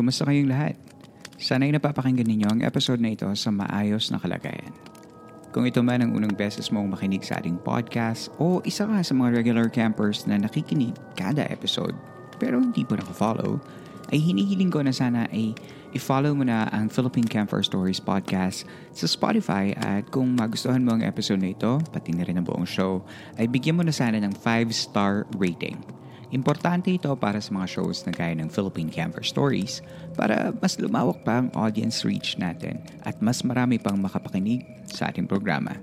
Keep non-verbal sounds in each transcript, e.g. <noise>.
Kumusta kayong lahat? Sana'y napapakinggan ninyo ang episode na ito sa maayos na kalagayan. Kung ito man ang unang beses mong makinig sa ating podcast o isa ka sa mga regular campers na nakikinig kada episode pero hindi pa nakafollow, ay hinihiling ko na sana ay i-follow mo na ang Philippine Camper Stories podcast sa Spotify at kung magustuhan mo ang episode na ito, pati na rin ang buong show, ay bigyan mo na sana ng 5-star rating. Importante ito para sa mga shows na gaya ng Philippine Camper Stories para mas lumawak pa ang audience reach natin at mas marami pang makapakinig sa ating programa.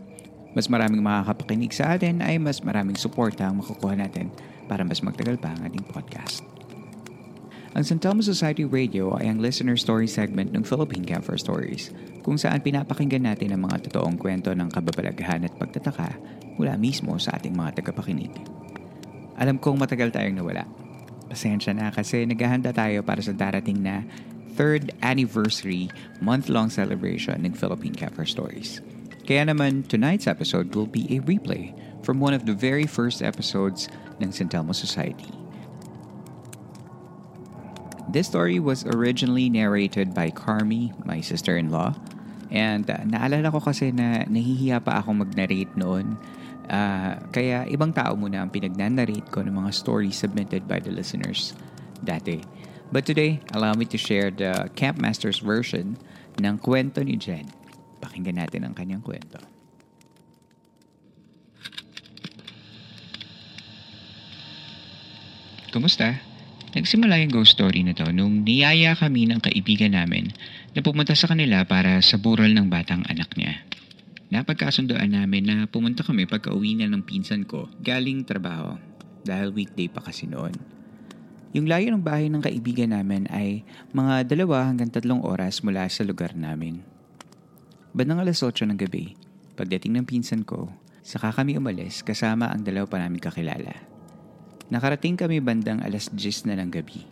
Mas maraming makakapakinig sa atin ay mas maraming suporta ang makukuha natin para mas magtagal pa ang ating podcast. Ang San Telmo Society Radio ay ang listener story segment ng Philippine Camper Stories kung saan pinapakinggan natin ang mga totoong kwento ng kababalaghan at pagtataka mula mismo sa ating mga tagapakinig. Alam kong matagal tayong nawala. Pasensya na kasi naghahanda tayo para sa darating na third anniversary month-long celebration ng Philippine Camper Stories. Kaya naman, tonight's episode will be a replay from one of the very first episodes ng San Telmo Society. This story was originally narrated by Carmi, my sister-in-law. And uh, naalala ko kasi na nahihiya pa akong mag-narrate noon Uh, kaya ibang tao muna ang pinagnanarrate ko ng mga stories submitted by the listeners dati. But today, allow me to share the Campmaster's version ng kwento ni Jen. Pakinggan natin ang kanyang kwento. Kumusta? Nagsimula yung ghost story na to nung niyaya kami ng kaibigan namin na pumunta sa kanila para sa burol ng batang anak niya. Napagkasundoan namin na pumunta kami pagka uwi na ng pinsan ko galing trabaho dahil weekday pa kasi noon. Yung layo ng bahay ng kaibigan namin ay mga dalawa hanggang tatlong oras mula sa lugar namin. Bandang alas 8 ng gabi, pagdating ng pinsan ko, saka kami umalis kasama ang dalawa pa namin kakilala. Nakarating kami bandang alas 10 na ng gabi.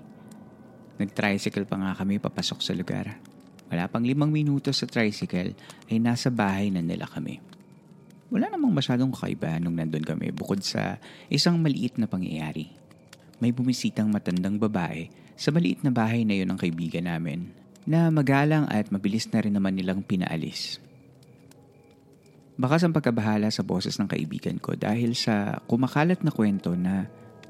Nag-tricycle pa nga kami papasok sa lugar. Wala pang limang minuto sa tricycle ay nasa bahay na nila kami. Wala namang masyadong kakaiba nung nandun kami bukod sa isang maliit na pangyayari. May bumisitang matandang babae sa maliit na bahay na yun ng kaibigan namin na magalang at mabilis na rin naman nilang pinaalis. Bakas ang pagkabahala sa boses ng kaibigan ko dahil sa kumakalat na kwento na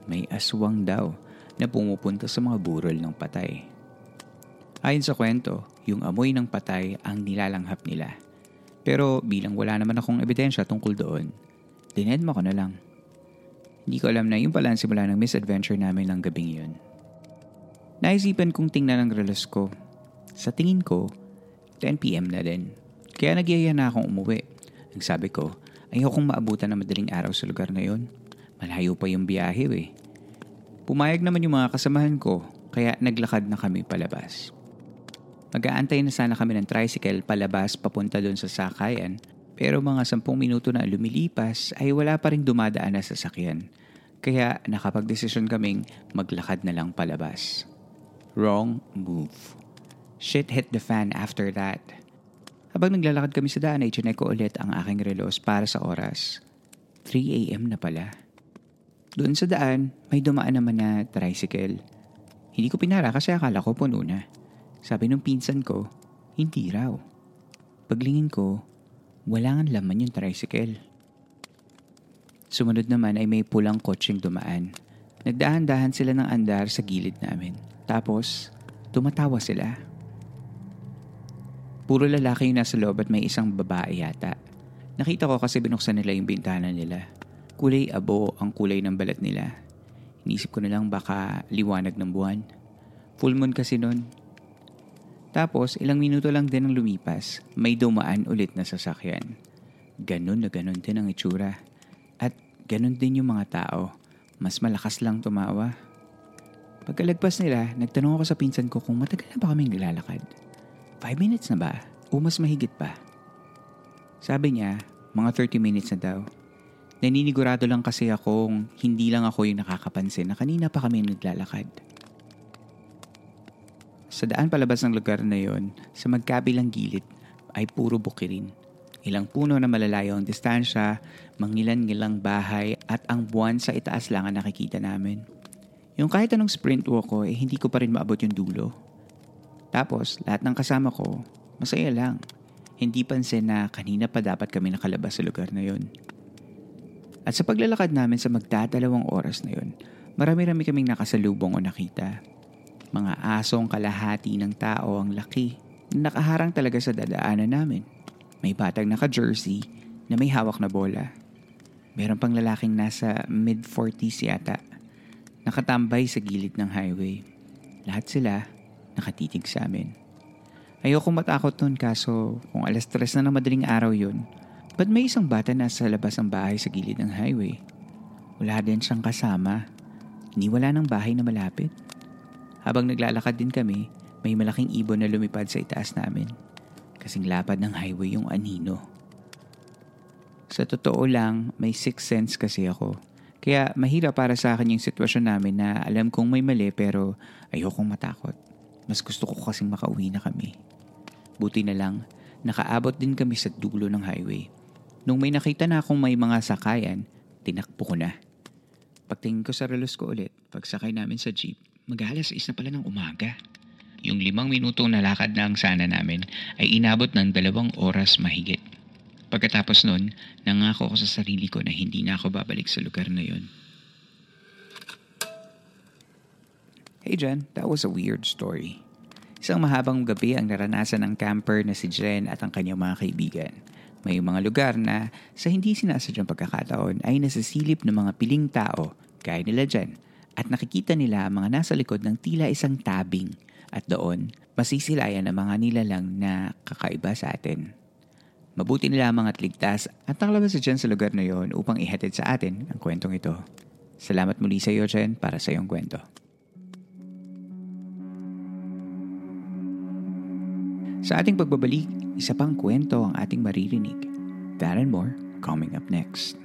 may aswang daw na pumupunta sa mga burol ng patay. Ayon sa kwento, yung amoy ng patay ang nilalanghap nila. Pero bilang wala naman akong ebidensya tungkol doon, dinedma ko na lang. Hindi ko alam na yung pala ang simula ng misadventure namin ng gabing yun. Naisipan kong tingnan ang relos ko. Sa tingin ko, 10pm na din. Kaya nagyaya na akong umuwi. Ang sabi ko, ayokong maabutan na madaling araw sa lugar na yun. Malayo pa yung biyahe eh. Pumayag naman yung mga kasamahan ko, kaya naglakad na kami palabas. Mag-aantay na sana kami ng tricycle palabas papunta doon sa sakayan Pero mga sampung minuto na lumilipas ay wala pa rin dumadaan na sasakyan. Kaya nakapagdesisyon kaming maglakad na lang palabas. Wrong move. Shit hit the fan after that. Habang naglalakad kami sa daan ay chinek ko ulit ang aking relos para sa oras. 3 a.m. na pala. Doon sa daan, may dumaan naman na tricycle. Hindi ko pinara kasi akala ko puno na. Sabi nung pinsan ko, hindi raw. Paglingin ko, wala nga laman yung tricycle. Sumunod naman ay may pulang kotseng dumaan. Nagdahan-dahan sila ng andar sa gilid namin. Tapos, tumatawa sila. Puro lalaki yung nasa loob at may isang babae yata. Nakita ko kasi binuksan nila yung bintana nila. Kulay abo ang kulay ng balat nila. Inisip ko na lang baka liwanag ng buwan. Full moon kasi nun. Tapos, ilang minuto lang din ang lumipas, may dumaan ulit na sasakyan. Ganon na ganon din ang itsura. At ganon din yung mga tao. Mas malakas lang tumawa. Pagkalagpas nila, nagtanong ako sa pinsan ko kung matagal na ba kaming nilalakad. Five minutes na ba? O mas mahigit pa? Sabi niya, mga 30 minutes na daw. Naninigurado lang kasi akong hindi lang ako yung nakakapansin na kanina pa kami naglalakad. Sa daan palabas ng lugar na yon, sa magkabilang gilid ay puro bukirin. Ilang puno na malalayo ang distansya, mangilan-ngilang bahay at ang buwan sa itaas lang ang nakikita namin. Yung kahit anong sprint walk ko, eh hindi ko pa rin maabot yung dulo. Tapos, lahat ng kasama ko, masaya lang. Hindi pansin na kanina pa dapat kami nakalabas sa lugar na yon. At sa paglalakad namin sa magdadalawang oras na yon, marami-rami kaming nakasalubong o nakita. Mga asong kalahati ng tao ang laki na nakaharang talaga sa dadaanan namin. May batang naka-jersey na may hawak na bola. Meron pang lalaking nasa mid-40s yata. Nakatambay sa gilid ng highway. Lahat sila nakatitig sa amin. Ayoko matakot nun kaso kung alas tres na ng madaling araw yun, ba't may isang bata na sa labas ng bahay sa gilid ng highway? Wala din siyang kasama. Iniwala ng bahay na malapit. Habang naglalakad din kami, may malaking ibon na lumipad sa itaas namin. Kasing lapad ng highway yung anino. Sa totoo lang, may sixth sense kasi ako. Kaya mahirap para sa akin yung sitwasyon namin na alam kong may mali pero ayokong matakot. Mas gusto ko kasing makauwi na kami. Buti na lang, nakaabot din kami sa dulo ng highway. Nung may nakita na akong may mga sakayan, tinakbo ko na. Pagtingin ko sa relos ko ulit, pagsakay namin sa jeep, Mag-alas is na pala ng umaga. Yung limang minutong nalakad na ang sana namin ay inabot ng dalawang oras mahigit. Pagkatapos nun, nangako ko sa sarili ko na hindi na ako babalik sa lugar na yon. Hey Jen, that was a weird story. Isang mahabang gabi ang naranasan ng camper na si Jen at ang kanyang mga kaibigan. May mga lugar na sa hindi sinasadyang pagkakataon ay nasisilip ng mga piling tao gaya nila Jen at nakikita nila ang mga nasa likod ng tila isang tabing at doon masisilayan ang mga nilalang na kakaiba sa atin. Mabuti nila ang mga ligtas at nakalabas sa dyan sa lugar na yon upang ihatid sa atin ang kwentong ito. Salamat muli sa iyo, Jen, para sa iyong kwento. Sa ating pagbabalik, isa pang kwento ang ating maririnig. And more coming up next.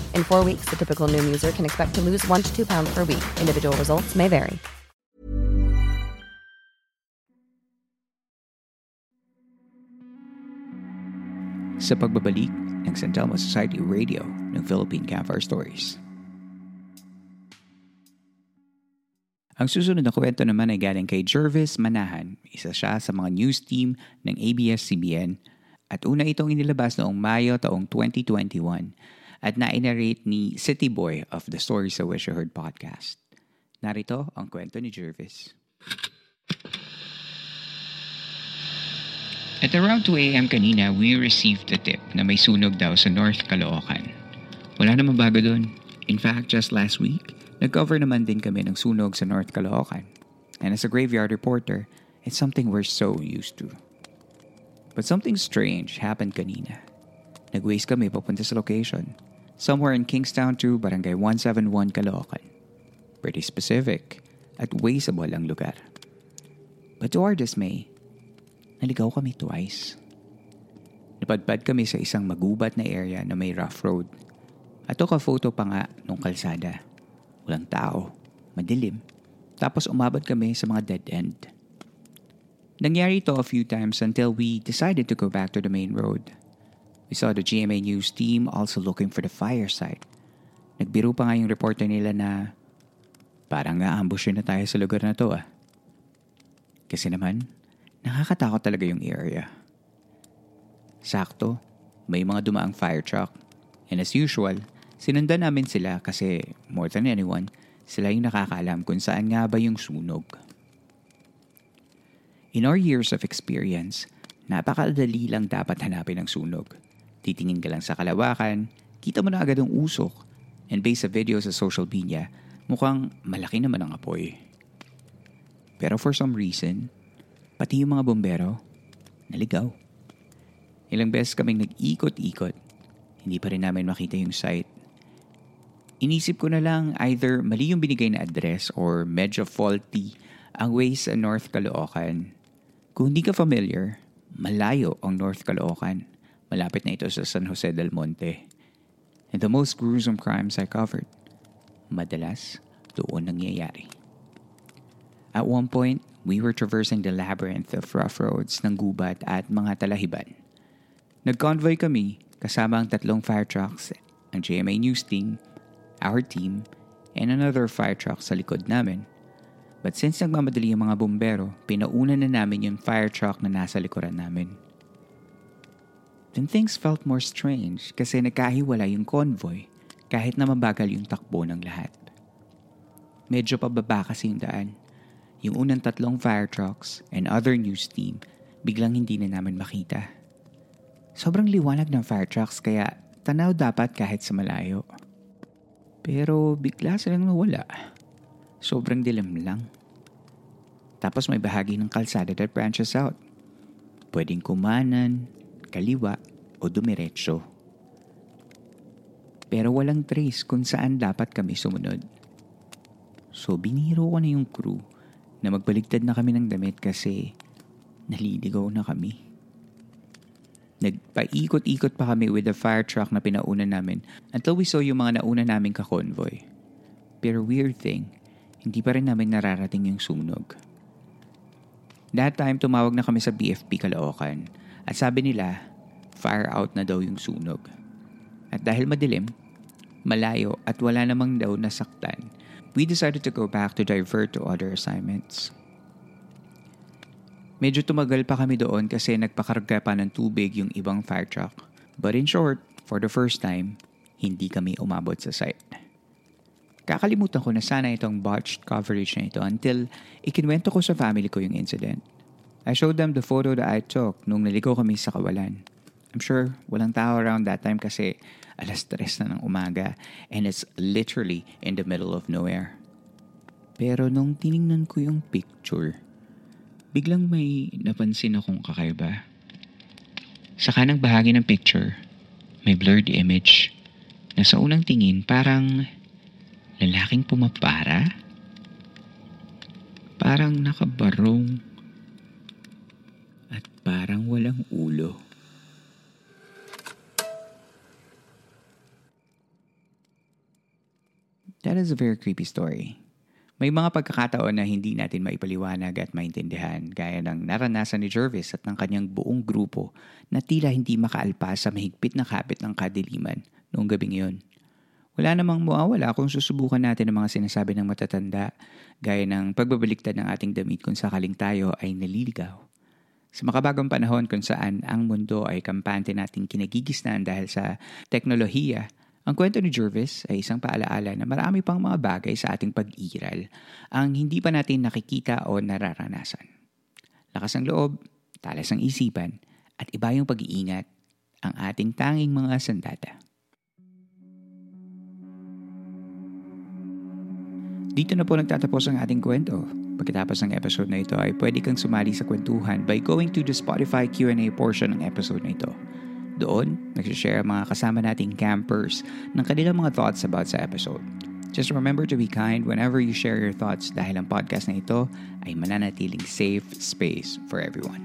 In four weeks, the typical Noom user can expect to lose one to two pounds per week. Individual results may vary. Sa pagbabalik ng San Telmo Society Radio ng Philippine Campfire Stories. Ang susunod na kwento naman ay galing kay Jervis Manahan, isa siya sa mga news team ng ABS-CBN at una itong inilabas noong Mayo taong 2021 at na-narrate ni City Boy of the Stories I Wish I Heard podcast. Narito ang kwento ni Jervis. At around 2 a.m. kanina, we received a tip na may sunog daw sa North Caloocan. Wala namang bago doon. In fact, just last week, nag-cover naman din kami ng sunog sa North Caloocan. And as a graveyard reporter, it's something we're so used to. But something strange happened kanina. Nag-waste kami papunta sa location. Somewhere in Kingstown 2, Barangay 171, Caloocan. Pretty specific at wasteable ang lugar. But to our dismay, naligaw kami twice. Napadpad kami sa isang magubat na area na may rough road. At took a photo pa nga nung kalsada. Walang tao, madilim. Tapos umabot kami sa mga dead end. Nangyari ito a few times until we decided to go back to the main road. We saw the GMA News team also looking for the fire site. Nagbiro pa nga yung reporter nila na parang na-ambushin na tayo sa lugar na to ah. Kasi naman, nakakatakot talaga yung area. Sakto, may mga dumaang fire truck. And as usual, sinundan namin sila kasi more than anyone, sila yung nakakaalam kung saan nga ba yung sunog. In our years of experience, napakadali lang dapat hanapin ang sunog. Titingin ka lang sa kalawakan, kita mo na agad ang usok, and based sa video sa social media, mukhang malaki naman ang apoy. Pero for some reason, pati yung mga bombero, naligaw. Ilang beses kaming nag-ikot-ikot, hindi pa rin namin makita yung site. Inisip ko na lang either mali yung binigay na address or medyo faulty ang way sa North Caloocan. Kung hindi ka familiar, malayo ang North Caloocan. Malapit na ito sa San Jose del Monte. And the most gruesome crimes I covered, madalas doon nangyayari. At one point, we were traversing the labyrinth of rough roads ng gubat at mga talahiban. Nag-convoy kami kasama ang tatlong fire trucks, ang GMA News team, our team, and another fire truck sa likod namin. But since nagmamadali ang mga bumbero, pinauna na namin yung fire truck na nasa likuran namin. Then things felt more strange kasi nagkahiwala yung convoy kahit na mabagal yung takbo ng lahat. Medyo pababa kasi yung daan. Yung unang tatlong fire trucks and other news team biglang hindi na namin makita. Sobrang liwanag ng fire trucks kaya tanaw dapat kahit sa malayo. Pero bigla silang nawala. Sobrang dilim lang. Tapos may bahagi ng kalsada that branches out. Pwedeng kumanan, kaliwa, o dumiretso. Pero walang trace kung saan dapat kami sumunod. So biniro ko na yung crew na magbaligtad na kami ng damit kasi naliligaw na kami. Nagpaikot-ikot pa kami with the fire truck na pinauna namin until we saw yung mga nauna naming kakonvoy. Pero weird thing, hindi pa rin namin nararating yung sunog. That time, tumawag na kami sa BFP Caloocan at sabi nila, fire out na daw yung sunog. At dahil madilim, malayo at wala namang daw nasaktan, we decided to go back to divert to other assignments. Medyo tumagal pa kami doon kasi nagpakarga pa ng tubig yung ibang fire truck. But in short, for the first time, hindi kami umabot sa site. Kakalimutan ko na sana itong botched coverage na ito until ikinwento ko sa family ko yung incident. I showed them the photo that I took nung naligo kami sa kawalan. I'm sure walang tao around that time kasi alas tres na ng umaga and it's literally in the middle of nowhere. Pero nung tiningnan ko yung picture, biglang may napansin akong kakaiba. Sa kanang bahagi ng picture, may blurred image na sa unang tingin parang lalaking pumapara. Parang nakabarong parang walang ulo. That is a very creepy story. May mga pagkakataon na hindi natin maipaliwanag at maintindihan gaya ng naranasan ni Jervis at ng kanyang buong grupo na tila hindi makaalpas sa mahigpit na kapit ng kadiliman noong gabing yun. Wala namang mawawala kung susubukan natin ang mga sinasabi ng matatanda gaya ng pagbabaliktad ng ating damit kung sakaling tayo ay naliligaw. Sa makabagong panahon kung saan ang mundo ay kampante nating kinagigisnan dahil sa teknolohiya, ang kwento ni Jervis ay isang paalaala na marami pang mga bagay sa ating pag-iral ang hindi pa natin nakikita o nararanasan. Lakas ng loob, talas ng isipan, at iba yung pag-iingat ang ating tanging mga sandata. Dito na po nagtatapos ang ating kwento. Pagkatapos ng episode na ito ay pwede kang sumali sa kwentuhan by going to the Spotify Q&A portion ng episode na ito. Doon, nagsishare ang mga kasama nating campers ng kanilang mga thoughts about sa episode. Just remember to be kind whenever you share your thoughts dahil ang podcast na ito ay mananatiling safe space for everyone.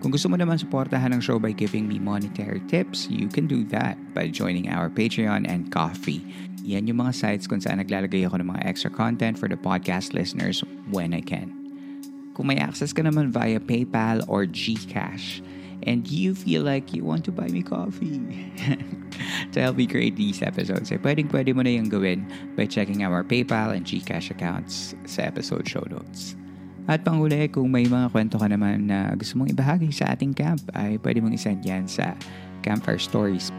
Kung gusto mo naman suportahan ang show by giving me monetary tips, you can do that by joining our Patreon and Coffee. Yan yung mga sites kung saan naglalagay ako ng mga extra content for the podcast listeners when I can. Kung may access ka naman via PayPal or GCash, and you feel like you want to buy me coffee <laughs> to help me create these episodes, eh, pwedeng pwede mo na yung gawin by checking our PayPal and GCash accounts sa episode show notes. At panghuli, kung may mga kwento ka naman na gusto mong ibahagi sa ating camp, ay pwede mong isend yan sa campfirestoriesph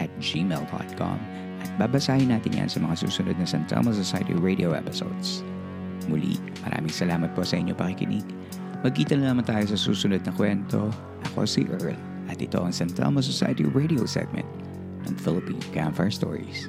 at gmail.com at babasahin natin yan sa mga susunod na San Telmo Society radio episodes. Muli, maraming salamat po sa inyo pakikinig. Magkita na naman tayo sa susunod na kwento. Ako si Earl at ito ang San Telmo Society radio segment ng Philippine Campfire Stories.